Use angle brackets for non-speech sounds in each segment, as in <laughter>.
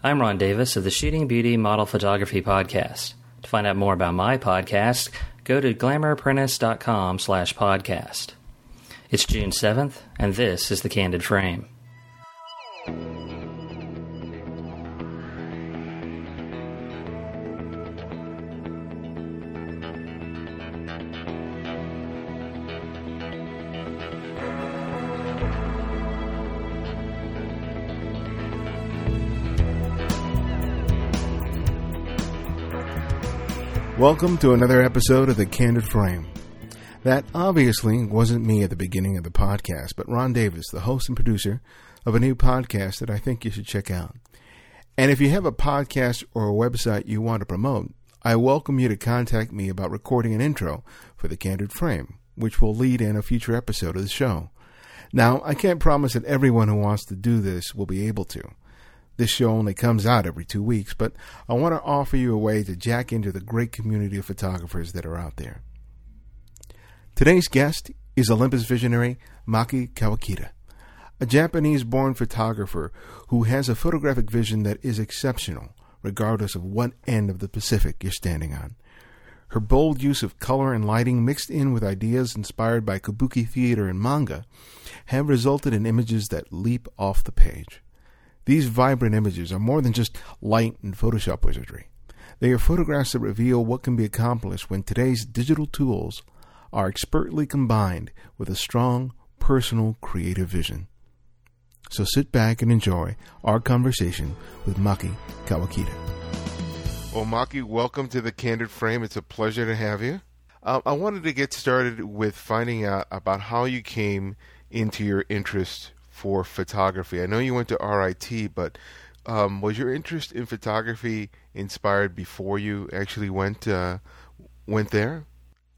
I'm Ron Davis of the Shooting Beauty Model Photography Podcast. To find out more about my podcast, go to glamourapprentice.com slash podcast. It's June 7th, and this is The Candid Frame. Welcome to another episode of The Candid Frame. That obviously wasn't me at the beginning of the podcast, but Ron Davis, the host and producer of a new podcast that I think you should check out. And if you have a podcast or a website you want to promote, I welcome you to contact me about recording an intro for The Candid Frame, which will lead in a future episode of the show. Now, I can't promise that everyone who wants to do this will be able to. This show only comes out every two weeks, but I want to offer you a way to jack into the great community of photographers that are out there. Today's guest is Olympus visionary Maki Kawakita, a Japanese born photographer who has a photographic vision that is exceptional, regardless of what end of the Pacific you're standing on. Her bold use of color and lighting mixed in with ideas inspired by kabuki theater and manga have resulted in images that leap off the page. These vibrant images are more than just light and Photoshop wizardry. They are photographs that reveal what can be accomplished when today's digital tools are expertly combined with a strong, personal, creative vision. So sit back and enjoy our conversation with Maki Kawakita. Well, Maki, welcome to the Candid Frame. It's a pleasure to have you. Uh, I wanted to get started with finding out about how you came into your interest for photography? I know you went to RIT, but um, was your interest in photography inspired before you actually went uh, went there?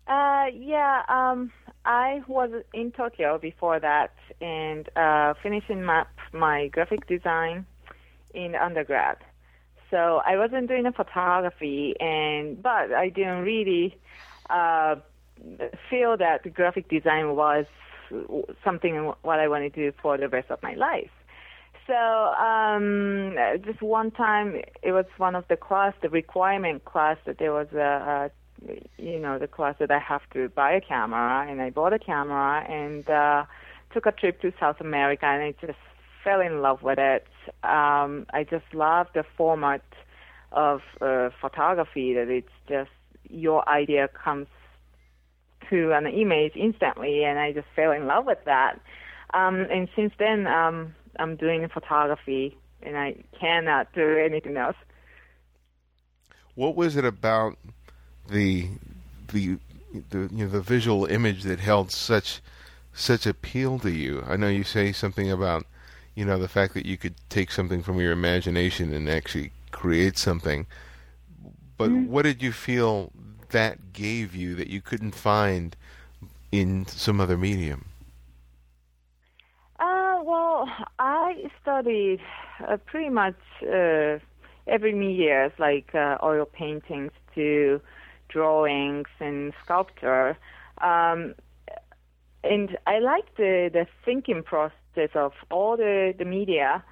Uh, yeah, um, I was in Tokyo before that and uh, finishing my, my graphic design in undergrad. So I wasn't doing a photography, and but I didn't really uh, feel that graphic design was something what I wanted to do for the rest of my life. So um, just one time, it was one of the class, the requirement class that there was a, a you know, the class that I have to buy a camera, and I bought a camera and uh, took a trip to South America, and I just fell in love with it. Um, I just love the format of uh, photography that it's just your idea comes to an image instantly, and I just fell in love with that. Um, and since then, um, I'm doing photography, and I cannot do anything else. What was it about the the the you know the visual image that held such such appeal to you? I know you say something about you know the fact that you could take something from your imagination and actually create something. But mm-hmm. what did you feel that gave you that you couldn't find in some other medium? Uh, well, I studied uh, pretty much uh, every media, like uh, oil paintings to drawings and sculpture. Um, and I like the, the thinking process of all the, the media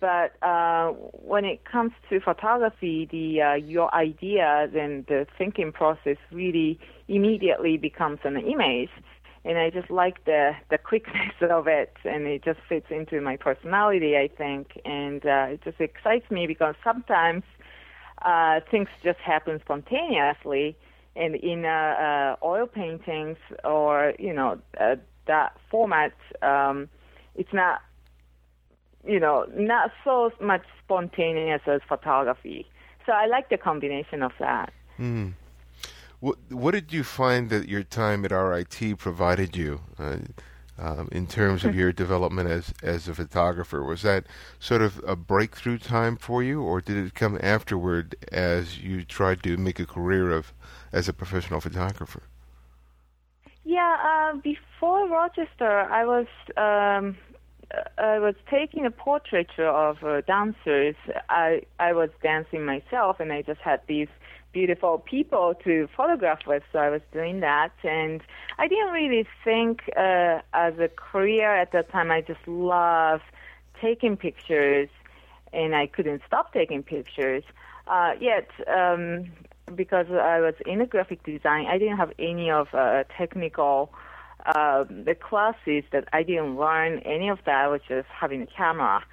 but uh, when it comes to photography, the uh, your ideas and the thinking process really immediately becomes an image, and I just like the the quickness <laughs> of it, and it just fits into my personality, I think, and uh, it just excites me because sometimes uh, things just happen spontaneously, and in uh, uh, oil paintings or you know uh, that format, um, it's not you know, not so much spontaneous as photography. So I like the combination of that. Mm. What, what did you find that your time at RIT provided you uh, um, in terms of <laughs> your development as as a photographer? Was that sort of a breakthrough time for you, or did it come afterward as you tried to make a career of as a professional photographer? Yeah, uh, before Rochester, I was um, I was taking a portraiture of uh, dancers. I I was dancing myself, and I just had these beautiful people to photograph with. So I was doing that, and I didn't really think uh, as a career at that time. I just love taking pictures and I couldn't stop taking pictures. Uh, yet, um, because I was in graphic design, I didn't have any of uh, technical uh, the classes that I didn't learn any of that. Was just having a camera.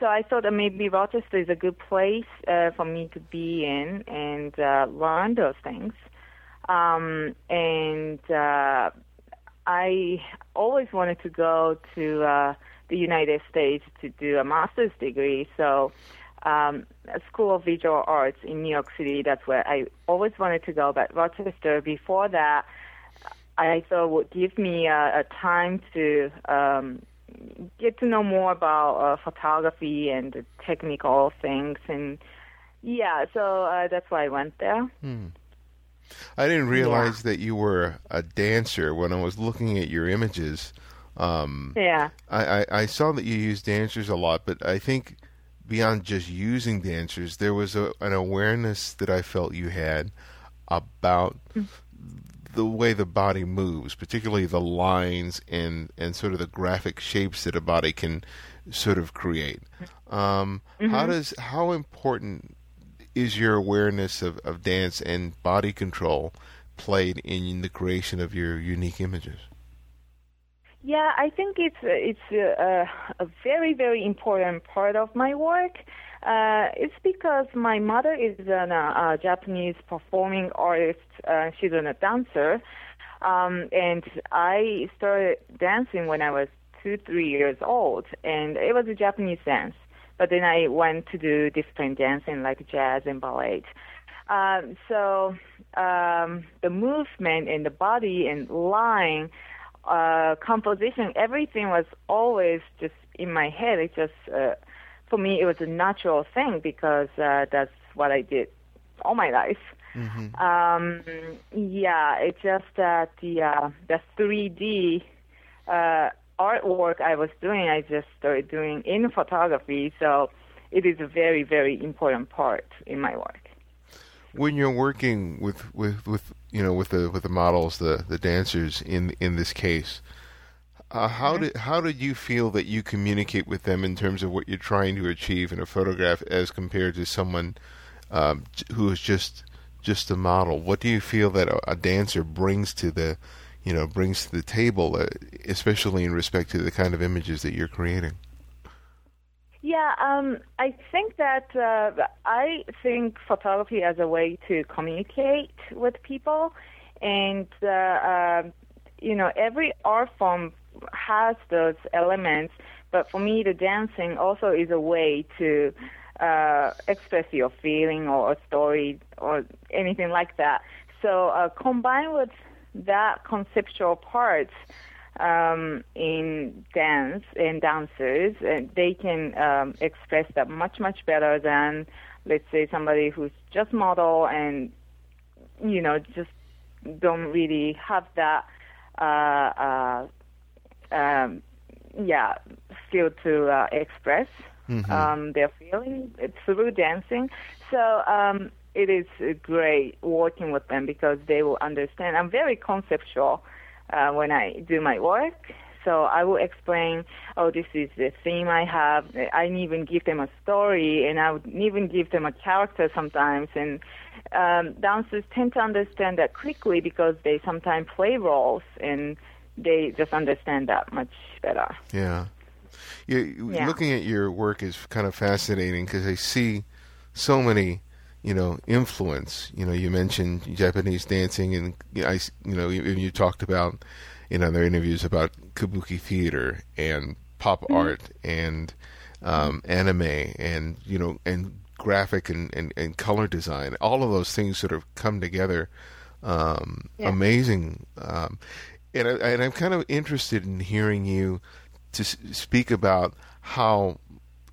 So I thought that maybe Rochester is a good place uh, for me to be in and uh, learn those things. Um, and uh, I always wanted to go to uh, the United States to do a master's degree. So, um, School of Visual Arts in New York City, that's where I always wanted to go. But Rochester, before that, I thought would give me a, a time to um, get to know more about uh, photography and the technical things. And yeah, so uh, that's why I went there. Hmm. I didn't realize yeah. that you were a dancer when I was looking at your images. Um, yeah. I, I, I, saw that you use dancers a lot, but I think beyond just using dancers, there was a, an awareness that I felt you had about mm. The way the body moves, particularly the lines and, and sort of the graphic shapes that a body can sort of create. Um, mm-hmm. How does how important is your awareness of, of dance and body control played in the creation of your unique images? Yeah, I think it's it's a, a very very important part of my work. Uh, it's because my mother is uh, a Japanese performing artist. Uh, she's a dancer, um, and I started dancing when I was two three years old, and it was a Japanese dance. But then I went to do different dancing like jazz and ballet. Um, so um, the movement and the body and line, uh, composition, everything was always just in my head. It just uh, for me it was a natural thing because uh, that's what I did all my life. Mm-hmm. Um, yeah, it's just that the uh, the 3D uh, artwork I was doing, I just started doing in photography. So it is a very, very important part in my work. When you're working with, with, with you know with the with the models, the, the dancers in in this case, uh, how mm-hmm. did how did you feel that you communicate with them in terms of what you're trying to achieve in a photograph as compared to someone um, who is just just a model? What do you feel that a, a dancer brings to the you know brings to the table, uh, especially in respect to the kind of images that you're creating? Yeah, um, I think that uh, I think photography as a way to communicate with people, and uh, uh, you know every art form has those elements. But for me, the dancing also is a way to uh, express your feeling or a story or anything like that. So uh, combined with that conceptual part um, in dance and dancers, and they can um, express that much much better than let's say somebody who's just model and you know just don't really have that uh, uh, um, yeah skill to uh, express mm-hmm. um, their feeling It's through dancing. So um, it is great working with them because they will understand. I'm very conceptual uh, when I do my work. So I will explain, oh, this is the theme I have. I even give them a story, and I would even give them a character sometimes. And um, dancers tend to understand that quickly because they sometimes play roles, and they just understand that much better. Yeah. You, yeah. Looking at your work is kind of fascinating because I see so many you know, influence. You know, you mentioned Japanese dancing, and you know, I, you know, you, you talked about in other interviews about kabuki theater and pop mm-hmm. art and um, anime and you know and graphic and, and, and color design. All of those things sort of come together. Um, yeah. Amazing. Um, and, I, and I'm kind of interested in hearing you to speak about how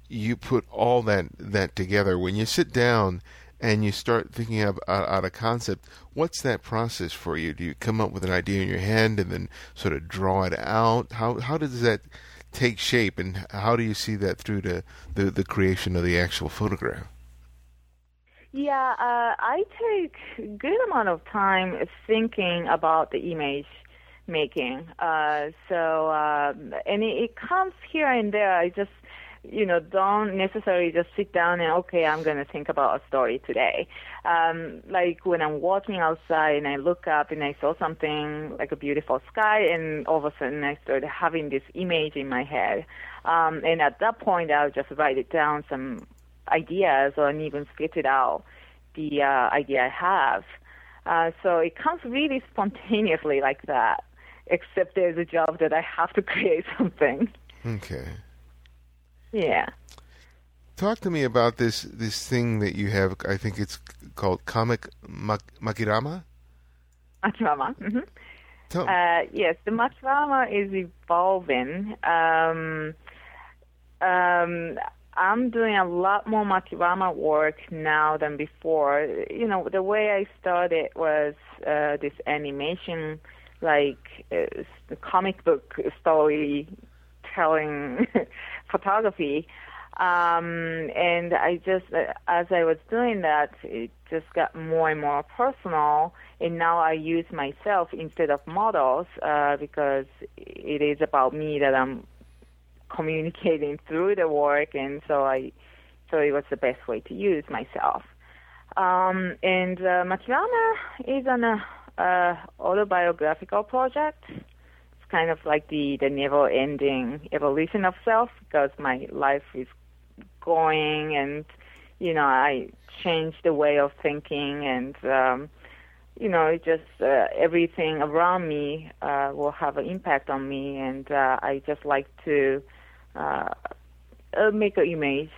you put all that that together when you sit down and you start thinking of, uh, out a concept, what's that process for you? Do you come up with an idea in your head and then sort of draw it out? How how does that take shape, and how do you see that through to the the creation of the actual photograph? Yeah, uh, I take a good amount of time thinking about the image making. Uh, so, uh, and it, it comes here and there. I just you know, don't necessarily just sit down and okay, I'm going to think about a story today. Um, like when I'm walking outside and I look up and I saw something like a beautiful sky, and all of a sudden I started having this image in my head. Um, and at that point, I'll just write it down, some ideas, or even sketch it out the uh, idea I have. Uh, so it comes really <laughs> spontaneously like that, except there's a job that I have to <laughs> create something. Okay. Yeah. Talk to me about this this thing that you have. I think it's called comic mak- makirama. Makirama. Mm-hmm. Tell- Uh, yes, the makirama is evolving. Um, um, I'm doing a lot more makirama work now than before. You know, the way I started was uh, this animation, like uh, comic book story telling <laughs> photography. Um, and I just, uh, as I was doing that, it just got more and more personal. And now I use myself instead of models uh, because it is about me that I'm communicating <laughs> through the work, and so I, so it was the best way to use myself. Um, and uh, Makirama is an uh, uh, autobiographical project. It's kind of like the the never-ending evolution of self because my life is going, and you know I changed the way of thinking, and um, you know just uh, everything around me uh, will have an impact on me, and uh, I just like to uh, uh, make an image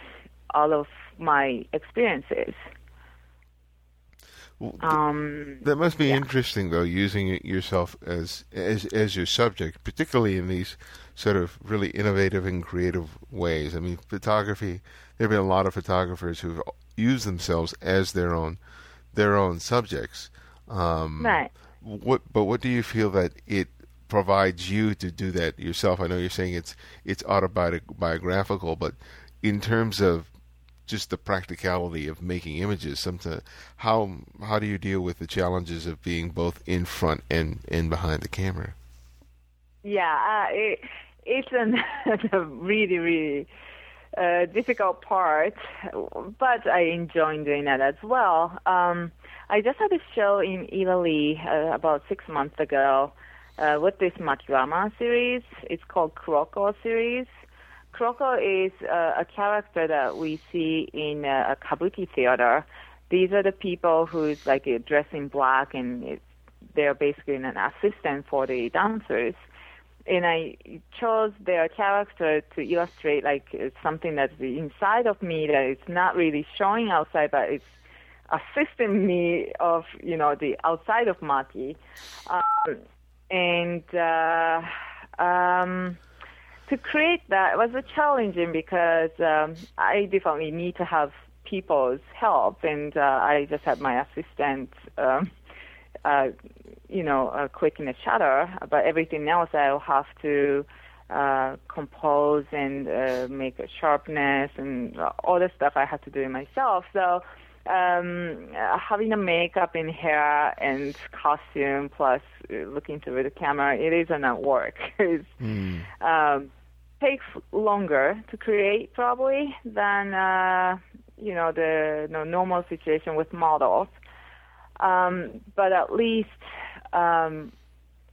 out of my experiences. Um, that must be yeah. interesting, though, using it yourself as as as your subject, particularly in these sort of really innovative and creative ways. I mean, photography. There have been a lot of photographers who've used themselves as their own their own subjects. Um, right. What, but what do you feel that it provides you to do that yourself? I know you're saying it's it's autobiographical, but in terms of just the practicality of making images, sometimes how how do you deal with the challenges of being both in front and and behind the camera? Yeah, uh, it, it's an, <laughs> a really, really uh, difficult part, but I enjoy doing that as well. Um, I just had a show in Italy uh, about six months ago uh, with this Makirama series. It's called Kuroko series. Kuroko is uh, a character that we see in uh, a kabuki theater. These are the people who's like dressed in black and they're basically an assistant for the dancers and I chose their character to illustrate like something that's inside of me that is not really showing outside, but it's assisting me of you know the outside of Maki, um, and uh, um, to create that was a challenging because um, I definitely need to have people's help, and uh, I just had my assistant. Um, uh, you know, uh, quick in the shutter, but everything else I'll have to uh, compose and uh, make a sharpness and all the stuff I have to do it myself. So um, having the makeup and hair and costume plus uh, looking through the camera, it is not work. <laughs> it's, um, takes longer to create probably than uh, you know the, the normal situation with models. Um, but at least um,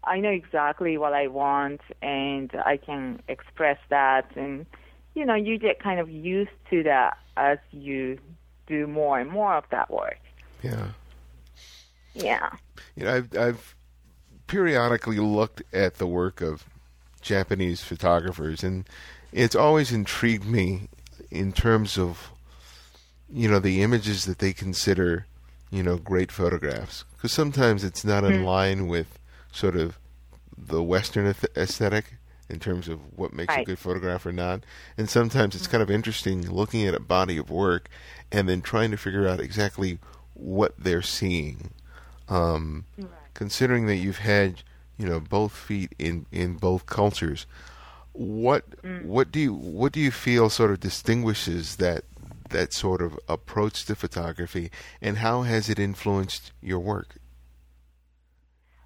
I know exactly what I want, and I can express that. And you know, you get kind of used to that as you do more and more of that work. Yeah. Yeah. You know, I've, I've periodically looked at the work of Japanese photographers, and it's always intrigued me in terms of, you know, the images that they consider, you know, great photographs. Because sometimes it's not in line with sort of the Western aesthetic in terms of what makes a good photograph or not. And sometimes it's kind of interesting looking at a body of work and then trying to figure out exactly what they're seeing. Um, Considering that you've had, you know, both feet in, in both cultures, what what do you what do you feel sort of distinguishes that that sort of approach to photography, and how has it influenced your work?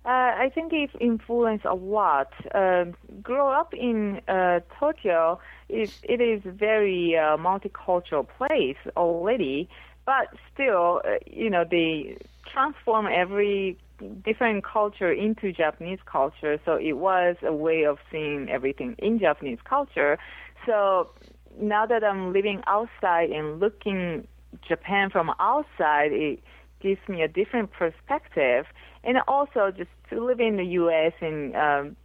Uh, I think it influenced a lot. Uh, grow up in uh, Tokyo, it, it is a very uh, multicultural place already, but still, uh, you know, they transform every different culture into Japanese culture. So it was a way of seeing everything in Japanese culture. So now that I'm living outside and looking Japan from outside, it gives me a different perspective. And also, just to live in the U.S. and um,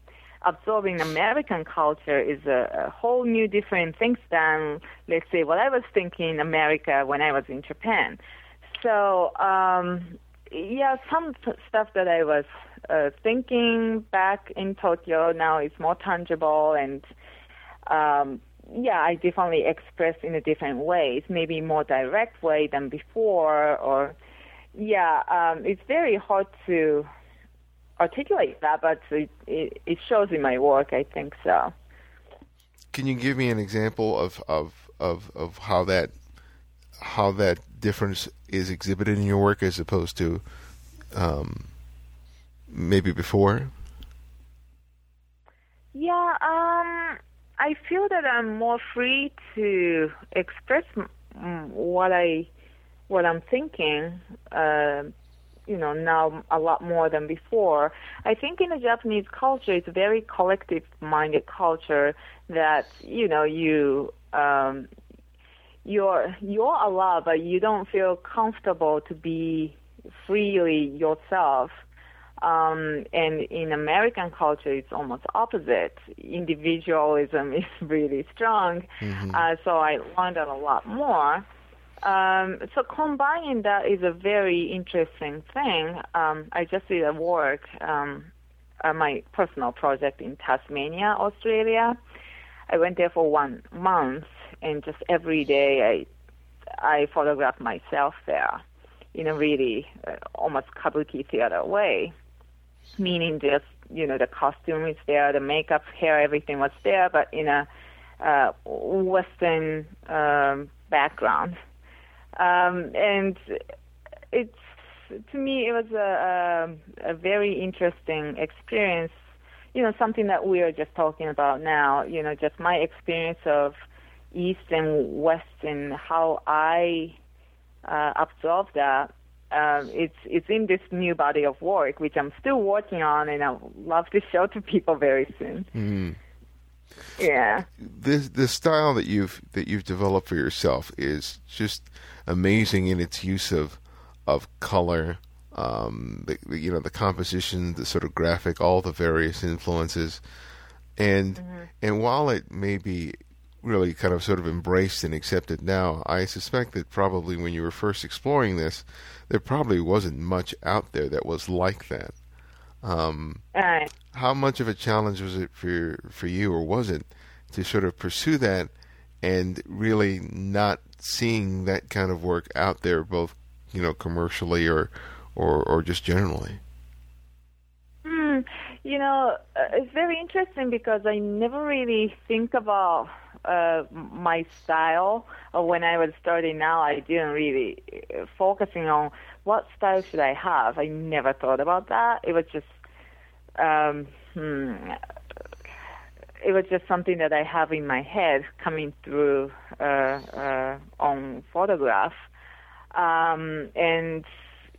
absorbing American culture is a, a whole new different things than, let's say, what I was thinking in America when I was in Japan. So, um, yeah, some t- stuff that I was uh, thinking back in Tokyo now is more tangible and um, yeah, I definitely express in a different ways, maybe more direct way than before, or yeah, um, it's very hard to articulate that, but it, it, it shows in my work. I think so. Can you give me an example of of of, of how that how that difference is exhibited in your work as opposed to um, maybe before? Yeah, um, I feel that I'm more free to express what I what I'm thinking. Uh, you know, now a lot more than before. I think in the Japanese culture, it's a very collective-minded culture that you know you um, you're you're allowed, but you don't feel comfortable to be freely yourself. Um, and in American culture, it's almost opposite. Individualism <laughs> is really strong. Mm-hmm. Uh, so I learned a lot more. Um, so combining that is a very interesting thing. Um, I just did a work, um, uh, my personal project in Tasmania, Australia. I went there for one month, and just every day I I photograph myself there in a really uh, almost kabuki theater way meaning just you know the costume is there, the makeup, hair, everything was there, but in a uh, Western um, background. Um, and it's to me it was a, a, a very interesting experience. You know, something that we are just talking about now. You know, just my experience of East and West and how I uh, absorbed that um, it's it's in this new body of work, which I'm still working on, and I love to show to people very soon. Mm. Yeah. This the style that you've that you've developed for yourself is just amazing in its use of of color, um, the, the, you know the composition, the sort of graphic, all the various influences, and mm-hmm. and while it may be really kind of sort of embraced and accepted now, I suspect that probably when you were first exploring this, there probably wasn't much out there that was like that. Um, right. How much of a challenge was it for for you, or was it to sort of pursue that and really not seeing that kind of work out there, both you know commercially or or, or just generally? Hmm. You know, uh, it's very interesting because I never really think about uh, my style. When I was starting now, I didn't really uh, focusing on what style should I have. I never thought about that. It was just, um, hmm, it was just something that I have in my head coming through uh, uh, on photograph. Um, and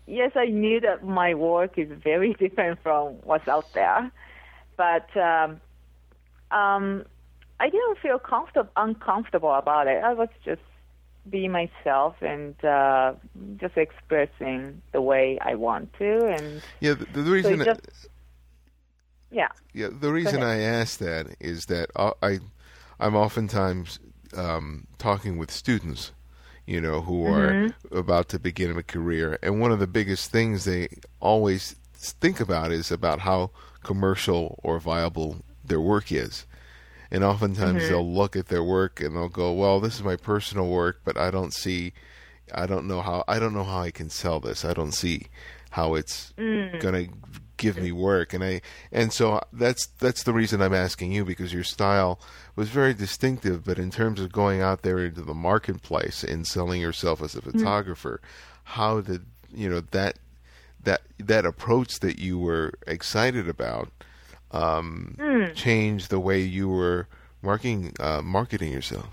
yes, I knew that my work is very <laughs> different from what's out there, but um, um, I didn't feel comfortable, uncomfortable about it. I was just be myself and uh, just expressing the way I want to. And yeah, the, the reason. So just, yeah. Yeah, the reason I ask that is that I, I'm oftentimes um, talking with students, you know, who are mm-hmm. about to begin a career, and one of the biggest things they always think about is about how commercial or viable their work is and oftentimes mm-hmm. they'll look at their work and they'll go, "Well, this is my personal work, but I don't see, I don't know how, I don't know how I can sell this. I don't see how it's mm. going to give me work." And I, and so that's that's the reason I'm asking you because your style was very distinctive, but in terms of going out there into the marketplace and selling yourself as a mm. photographer, mm. how did you know that that that approach that you were excited about um, Mm. change the way you were marketing uh, marketing yourself?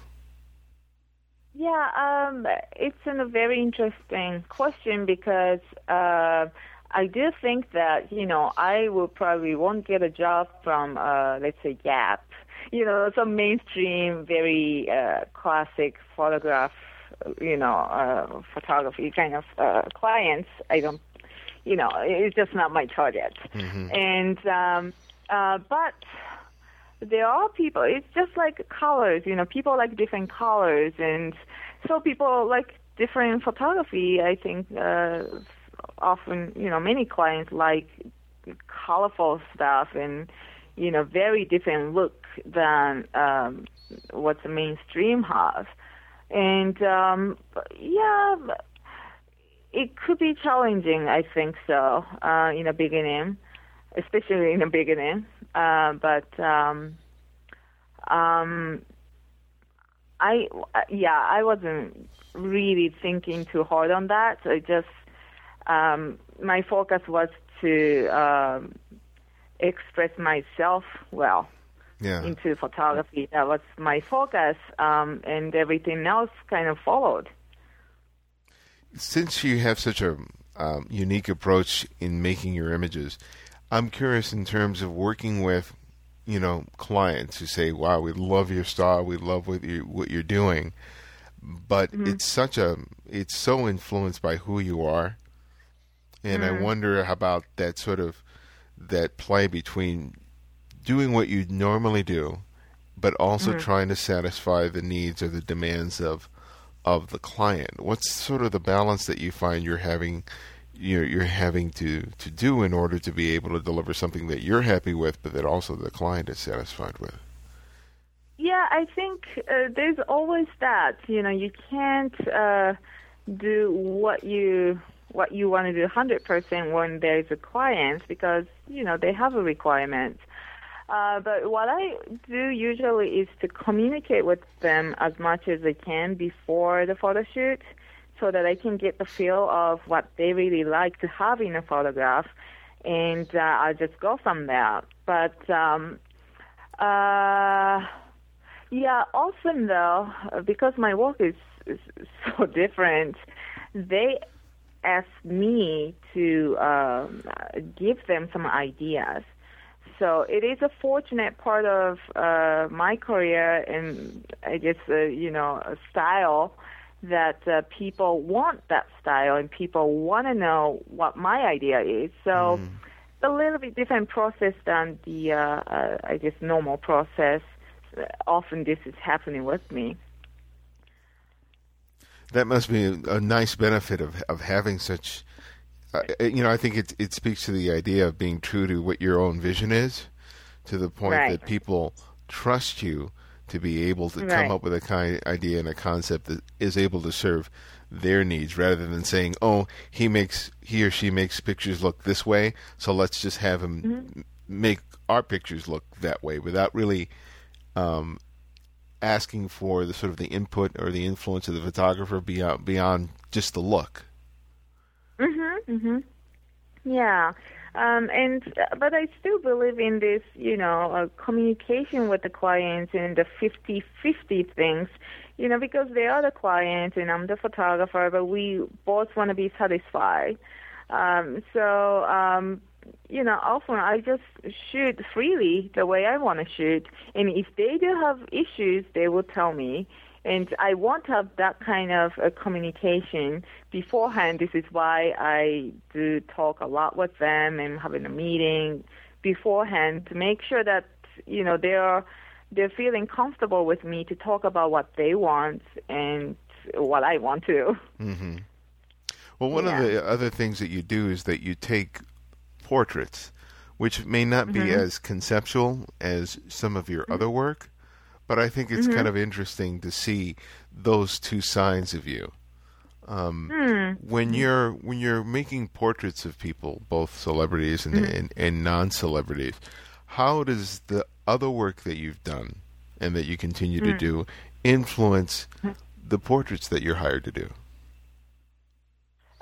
Yeah, um, it's a very interesting question because uh, I do think that you know I will probably won't get a job from uh, let's say Gap, you know, some mainstream, very uh, classic photograph, you know, uh, photography kind of uh, clients. I don't, you know, it's just not my target. And um, uh, but there are people it's just like colors you know people like different colors and so people like different photography i think uh often you know many clients like colorful stuff and you know very different look than um what the mainstream has and um yeah it could be challenging i think so uh in the beginning especially in the beginning. Uh, but um, um, I yeah, I wasn't really thinking too hard on that. I just um, my focus was to um, express myself well Yeah. into photography. That was my focus, um, and everything else kind of followed. Since you have such a um, unique approach in making your images, I'm curious in terms of working with, you know, clients who say, "Wow, we love your style, we love what you what you're doing," but mm-hmm. it's such a it's so influenced by who you are, and I mm-hmm. wonder about that sort of that play between doing what you normally do, but also mm-hmm. trying to satisfy the needs or the demands of of the client. What's sort of the balance that you find you're having you're you're having to to do in order to be able to deliver something that you're happy with, but that also the client is satisfied with. Yeah, I think uh, there's always that. You know, you can't uh, do what you what you want to do 100% when there's a client because you know they have a requirement. Uh, but what I do usually is to communicate with them as much as I can before the photo shoot so that I can get the feel of what they really like to have in a photograph, and uh, I'll just go from there. But um, uh, yeah, often though, because my work is, is <laughs> so different, they ask me to um, give them some ideas. So it is a fortunate part of uh, my career and I guess uh, you know style that uh, people want that style and people want to know what my idea is. So it's a little bit different process than the uh, uh, I guess normal process. Uh, Often this is happening with me. That must be a, a nice benefit of of having such. Uh, you know, I think it it speaks to the idea of being true to what your own vision is, to the point Right. that people trust you to be able to come up with a kind idea and a concept that is able to serve their needs, rather than saying, "Oh, he makes he or she makes pictures look this way, so let's just have him m- make our pictures look that way," without really um, asking for the sort of the input or the influence of the photographer beyond beyond just the look. Mhm. Mhm. Yeah. Um, and uh, but I still believe in this, you know, uh, communication with the clients and the 50-50 things, you know, because they are the client and I'm the photographer, but we both want to be satisfied. Um, so, um, you know, often I just shoot freely the way I want to shoot, and if they do have issues, they will tell me. And I want to have that kind of uh, communication beforehand. This is why I do talk a lot with them and having a meeting beforehand to make sure that you know they're they're feeling comfortable with me to talk about what they want and what I want to. Well, one Yeah. of the other things that you do is that you take portraits, which may not be as conceptual as some of your other work, but I think it's kind of interesting to see those two sides of you. Um, When you're when you're making portraits of people, both celebrities and, and, and non-celebrities, how does the other work that you've done and that you continue to do influence the portraits that you're hired to do?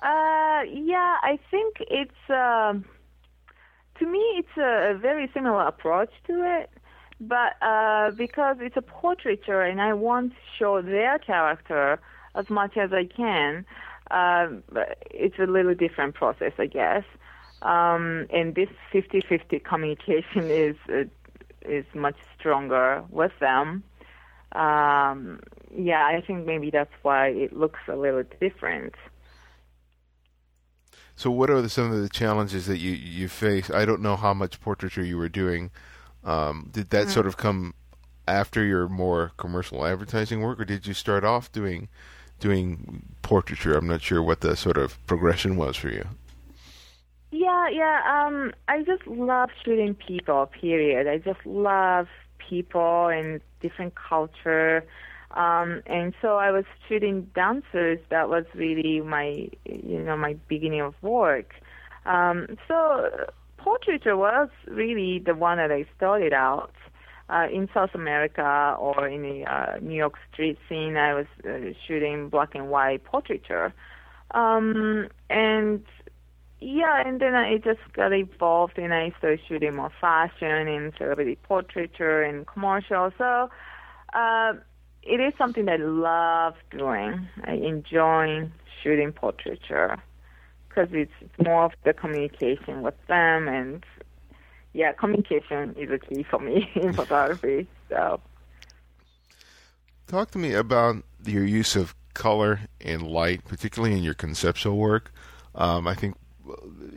Uh, yeah, I think it's um, to me it's a very similar approach to it, but uh, because it's a portraiture and I want to show their character as much as I can, uh, it's a little different process, I guess. Um, and this 50-50 communication <laughs> is uh, is much stronger with them. Um, yeah, I think maybe that's why it looks a little different. So, what are the, some of the challenges that you you face? I don't know how much portraiture you were doing. Um, did that mm-hmm. sort of come after your more commercial advertising work, or did you start off doing doing portraiture? I'm not sure what the sort of progression was for you. Yeah, yeah. Um, I just love shooting people. Period. I just love people and different culture. Um, and so I was shooting dancers. That was really my, you know, my beginning of work. Um, so portraiture was really the one that I started out uh, in South America or in the uh, New York street scene. I was uh, shooting black and white portraiture, um, and yeah, and then I just got involved and I started shooting more fashion and celebrity portraiture and commercial. So uh, it is something that I love doing. I enjoy shooting portraiture because it's more of the communication with them and yeah, communication is a key for me <laughs> in photography. So talk to me about your use of color and light, particularly in your conceptual work. Um, I think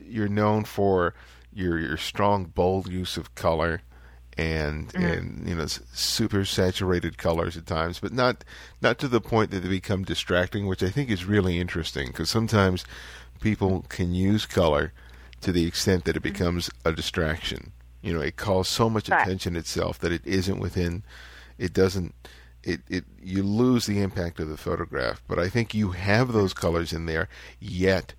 you're known for your your strong, bold use of color and mm-hmm. and you know super saturated colors at times, but not not to the point that they become distracting, which I think is really interesting because sometimes people can use color to the extent that it mm-hmm. becomes a distraction. You know, it calls so much right. attention itself that it isn't within. It doesn't. It, it you lose the impact of the photograph. But I think you have those colors in there, yet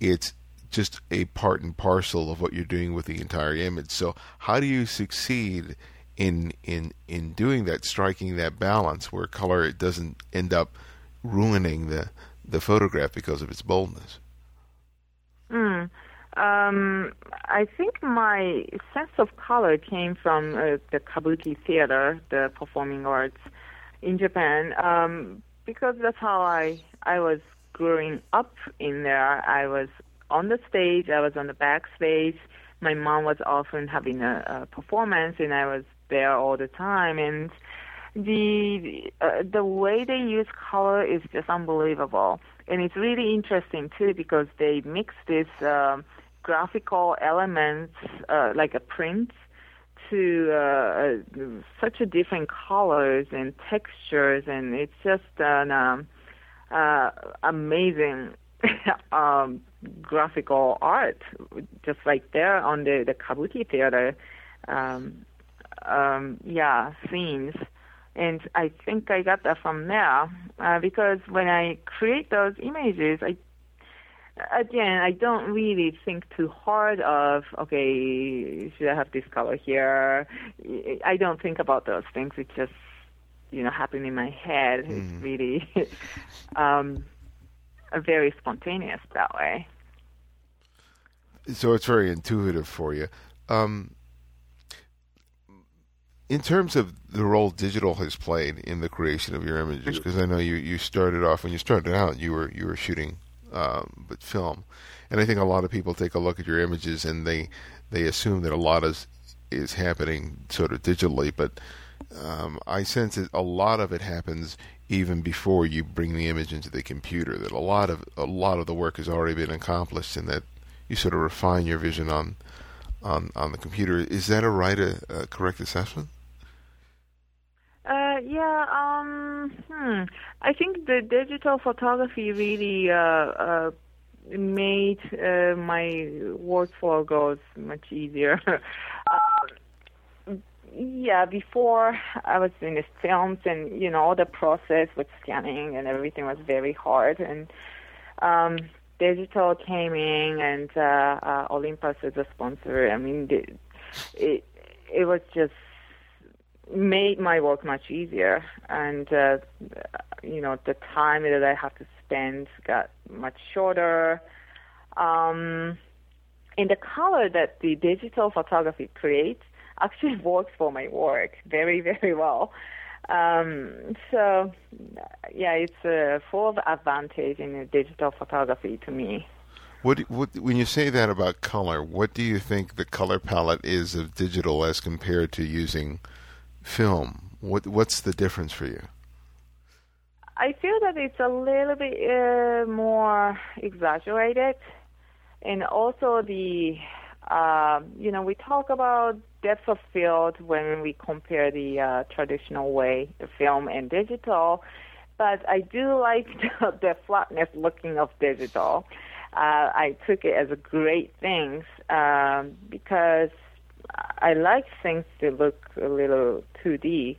it's just a part and parcel of what you're doing with the entire image. So how do you succeed in in in doing that, striking that balance where color it doesn't end up ruining the the photograph because of its boldness? Mm. Um, I think my sense of color came from uh, the kabuki theater, the performing arts in Japan, um, because that's how I I was growing up in there. I was on the stage. I was on the backstage. My mom was often having a, a performance, and I was there all the time. And the uh, the way they use color is just unbelievable, and it's really interesting too because they mix these uh, graphical elements uh, like a print to uh, such a different colors and textures, and it's just an um, uh, amazing <laughs> um, graphical art, just like there on the the kabuki theater, um, um, yeah, scenes. And I think I got that from there uh, because when I create those images, I again I don't really think too hard of okay, should I have this color here? I don't think about those things. It just you know happen in my head. Mm. It's really. <laughs> um, very spontaneous that way. So it's very intuitive for you. Um, in terms of the role digital has played in the creation of your images, because I know you, you started off when you started out, you were you were shooting um, but film, and I think a lot of people take a look at your images and they they assume that a lot is is happening sort of digitally, but um, I sense that a lot of it happens even before you bring the image into the computer. That a lot of a lot of the work has already been accomplished, and that you sort of refine your vision on on on the computer. Is that a right, a, a correct assessment? Yeah, um, hmm. I think the digital photography really uh, uh, made uh, my workflow goes much easier. Uh, <laughs> yeah, before I was the films and you know all the process with scanning and everything was very hard and um digital came in and uh, uh Olympus is a sponsor. I mean it it was just made my work much easier and uh you know the time that I have to spend got much shorter Um, and the color that the digital photography creates actually <laughs> works for my work very, very well. Um, so, yeah, it's a full of advantage in digital photography to me. What, what, when you say that about color, what do you think the color palette is of digital as compared to using film? What, what's the difference for you? I feel that it's a little bit uh, more exaggerated, and also the, uh, you know, we talk about depth of field when we compare the uh, traditional way, the film and digital, but I do like <laughs> the, the flatness looking of digital uh, I took it as a great thing um, because I like things to look a little 2D.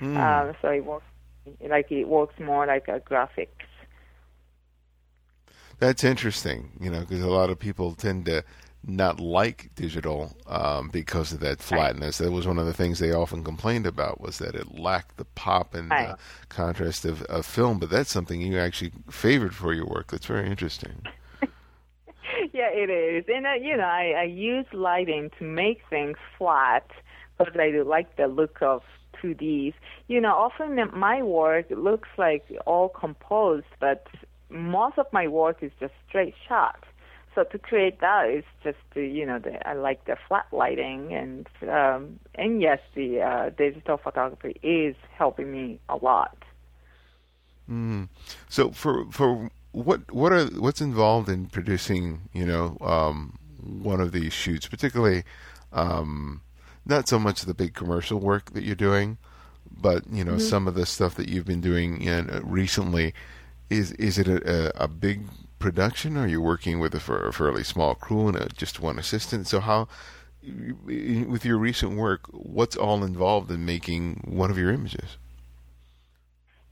Mm. <laughs> um, so it works like it works more like a graphics. That's interesting, you know, because a lot of people tend to not like digital um, because of that flatness. Right. That was one of the things they often complained about was that it lacked the pop and right. contrast of, of film. But that's something you actually favored for your work. That's very interesting. Yeah, it is, and uh, you know, I, I use lighting to make things flat, but I do like the look of 2Ds. You know, often my work looks like all composed, but most of my work is just straight shots so to create that is just to, you know the, I like the flat lighting and um, and yes the uh, digital photography is helping me a lot. Mm. So for for what what are what's involved in producing you know um, one of these shoots, particularly um, not so much the big commercial work that you're doing, but you know mm-hmm. some of the stuff that you've been doing in, uh, recently. Is is it a, a, a big production? Are you working with a, a fairly small crew and a, just one assistant? So how, with your recent work, what's all involved in making one of your images?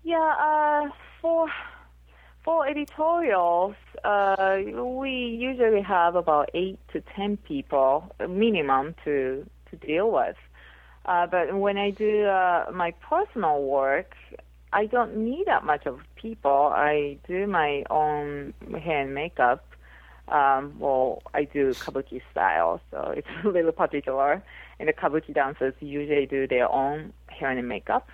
Yeah, uh, for for editorials, uh, we usually have about eight to ten people minimum to to deal with. Uh, but when I do uh, my personal work, I don't need that much of people. I do my own hair and makeup. Um, well, I do kabuki style, so <laughs> it's a little particular. And the kabuki dancers usually do their own hair and makeup.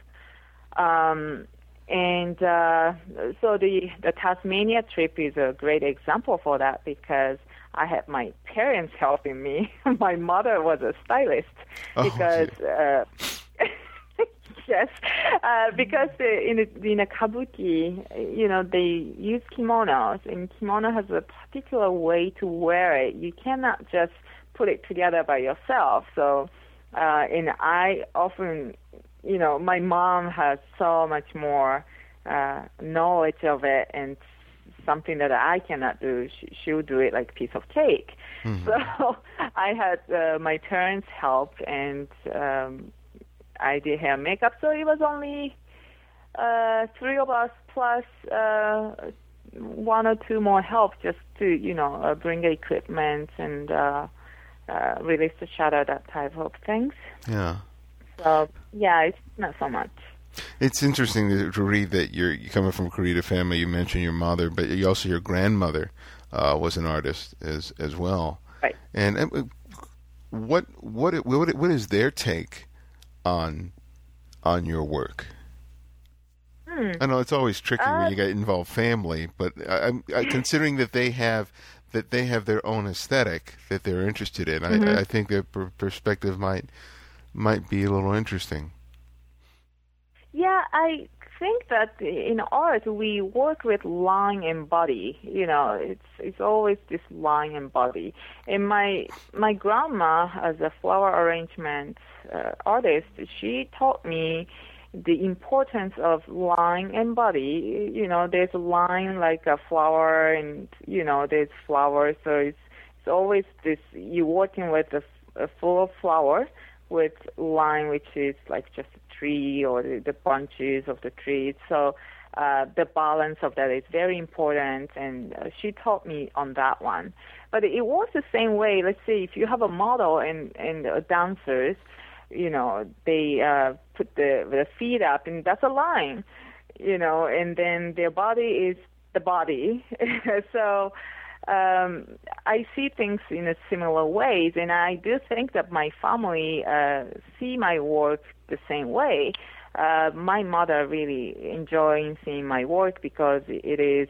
Um, and uh, so the the Tasmania trip is a great example for that because I had my parents <laughs> helping me. <laughs> my mother was a stylist oh, because. Uh, <laughs> yes, uh, because in in a kabuki, you know, they use kimonos, and kimono has a particular way to wear it. You cannot just put it together by yourself. So, uh, and I often, you know, my mom has so much more uh, knowledge of it and something that I cannot do. She, she'll do it like a piece of cake. Mm-hmm. <laughs> So I had uh, my parents help, and um, I did hair and makeup, so it was only uh, three of us plus uh, one or two more help just to you know uh, bring equipment and uh, uh, release the shadow, that type of things. Yeah. So yeah, it's not so much. It's interesting to, to read that you're, you're coming from a Kurita family. You mentioned your mother, but you also your grandmother uh, was an artist as as well. Right. And uh, what what what what is their take on on your work? Hmm. I know it's always tricky uh, when you get involved family, but I, I, <clears throat> considering that they have that they have their own aesthetic that they're interested in, mm-hmm. I, I, think their per- perspective might might be a little interesting. Yeah, I think that in art we work with line and body. You know, it's it's always this line and body. And my my grandma, as a flower arrangement uh, artist, she taught me the importance of line and body. You know, there's a line like a flower, and you know, there's flowers. So it's it's always this. You're working with a, a full of flower with line, which is like just a tree or the, the bunches of the trees. So uh, the balance of that is very important, and uh, she taught me on that one. But it was the same way. Let's say if you have a model and and uh, dancers, you know, they uh, put the the feet up, and that's a line, you know, and then their body is the body. <laughs> so um, I see things in a similar ways, and I do think that my family uh, see my work the same way. Uh, my mother really enjoys seeing my work because it is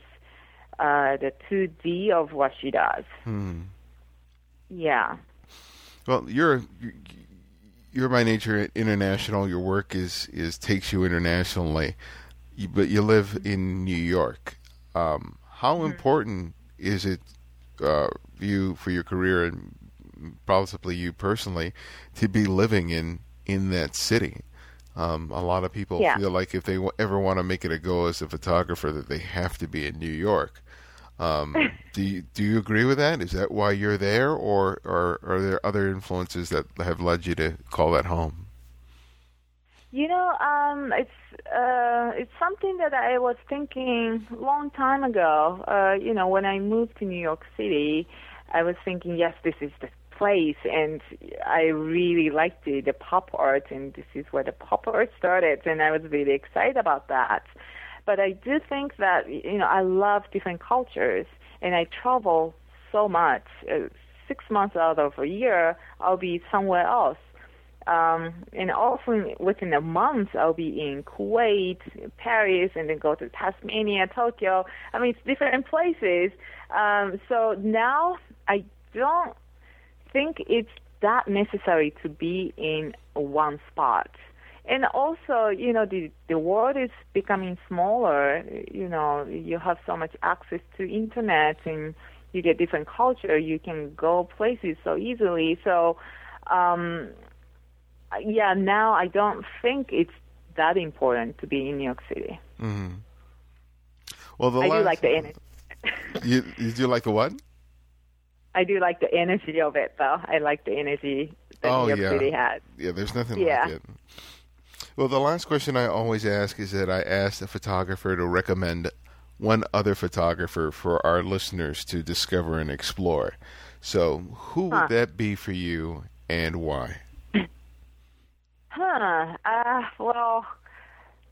uh, the 2D of what she does. Hmm. Yeah. Well, you're you're by nature international. Your work is is takes you internationally, but you live in New York. Um, how Mm-hmm. important is it uh, you for your career and possibly you personally to be living in in that city? Um, a lot of people Yeah. feel like if they w- ever want to make it a go as a photographer, that they have to be in New York. Um, <laughs> do you, do you agree with that? Is that why you're there, or, or are there other influences that have led you to call that home? You know, um, it's uh, it's something that I was thinking long time ago. Uh, you know, when I moved to New York City, I was thinking, yes, this is the place, and I really liked the, the pop art, and this is where the pop art started, and I was really excited about that. But I do think that you know I love different cultures, and I travel so much. Uh, six months out of a year, I'll be somewhere else um, and often within a month I'll be in Kuwait, Paris, and then go to Tasmania, Tokyo. I mean, it's different places. Um, so now I don't think it's that necessary to be in one spot. And also, you know, the the world is becoming smaller. You know, you have so much access to internet, and you get different culture. You can go places so easily. So. Um, yeah, now I don't think it's that important to be in New York City. Mm-hmm. Well, the I last, do like the energy. <laughs> you, you do like the what? I do like the energy of it, though. I like the energy that Oh, New York yeah. City has. Yeah, there's nothing Yeah. like it. Well, the last question I always ask is that I ask a photographer to recommend one other photographer for our listeners to discover and explore. So, who Huh. would that be for you and why? Huh. Uh, well,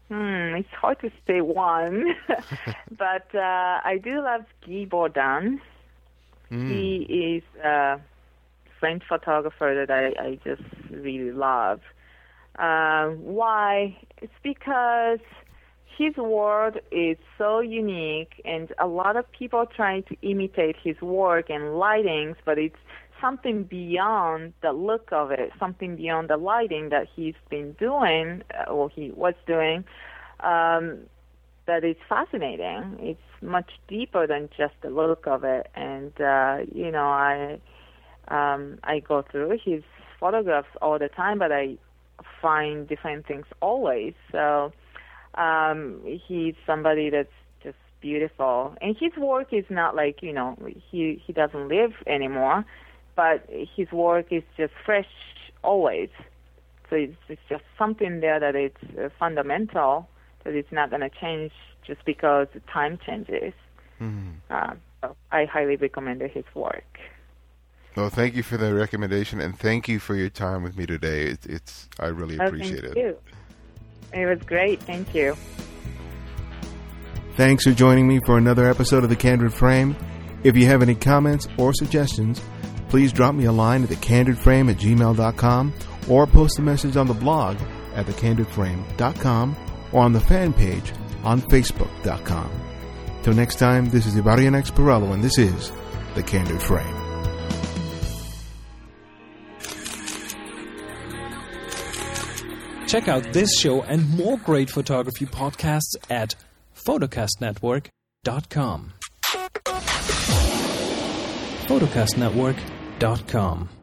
hmm, it's hard to say one, <laughs> but uh, I do love Guy Bourdin. Hmm. He is a French photographer that I, I just really love. Uh, why? It's because his work is so unique, and a lot of people trying to imitate his work and lightings, but it's something beyond the look of it, something beyond the lighting that he's been doing, uh, or he was doing, um, that is fascinating. It's much deeper than just the look of it, and uh, you know, I um, I go through his photographs all the time, but I find different things always. So um, he's somebody that's just beautiful, and his work is not like you know he he doesn't live anymore, but his work is just fresh always. So it's, it's just something there that it's uh, fundamental that it's not going to change just because time changes. Mhm. Uh, so I highly recommend his work. Well, thank you for the recommendation, and thank you for your time with me today. It, it's I really Oh, appreciate thank it. you. It was great. Thank you. Thanks for joining me for another episode of The Candid Frame. If you have any comments or suggestions, please drop me a line at thecandidframe at gmail.com or post a message on the blog at thecandidframe.com or on the fan page on facebook.com. Till next time, this is Ibarionex Perello, and this is The Candid Frame. Check out this show and more great photography podcasts at photocastnetwork.com. photocastnetwork.com.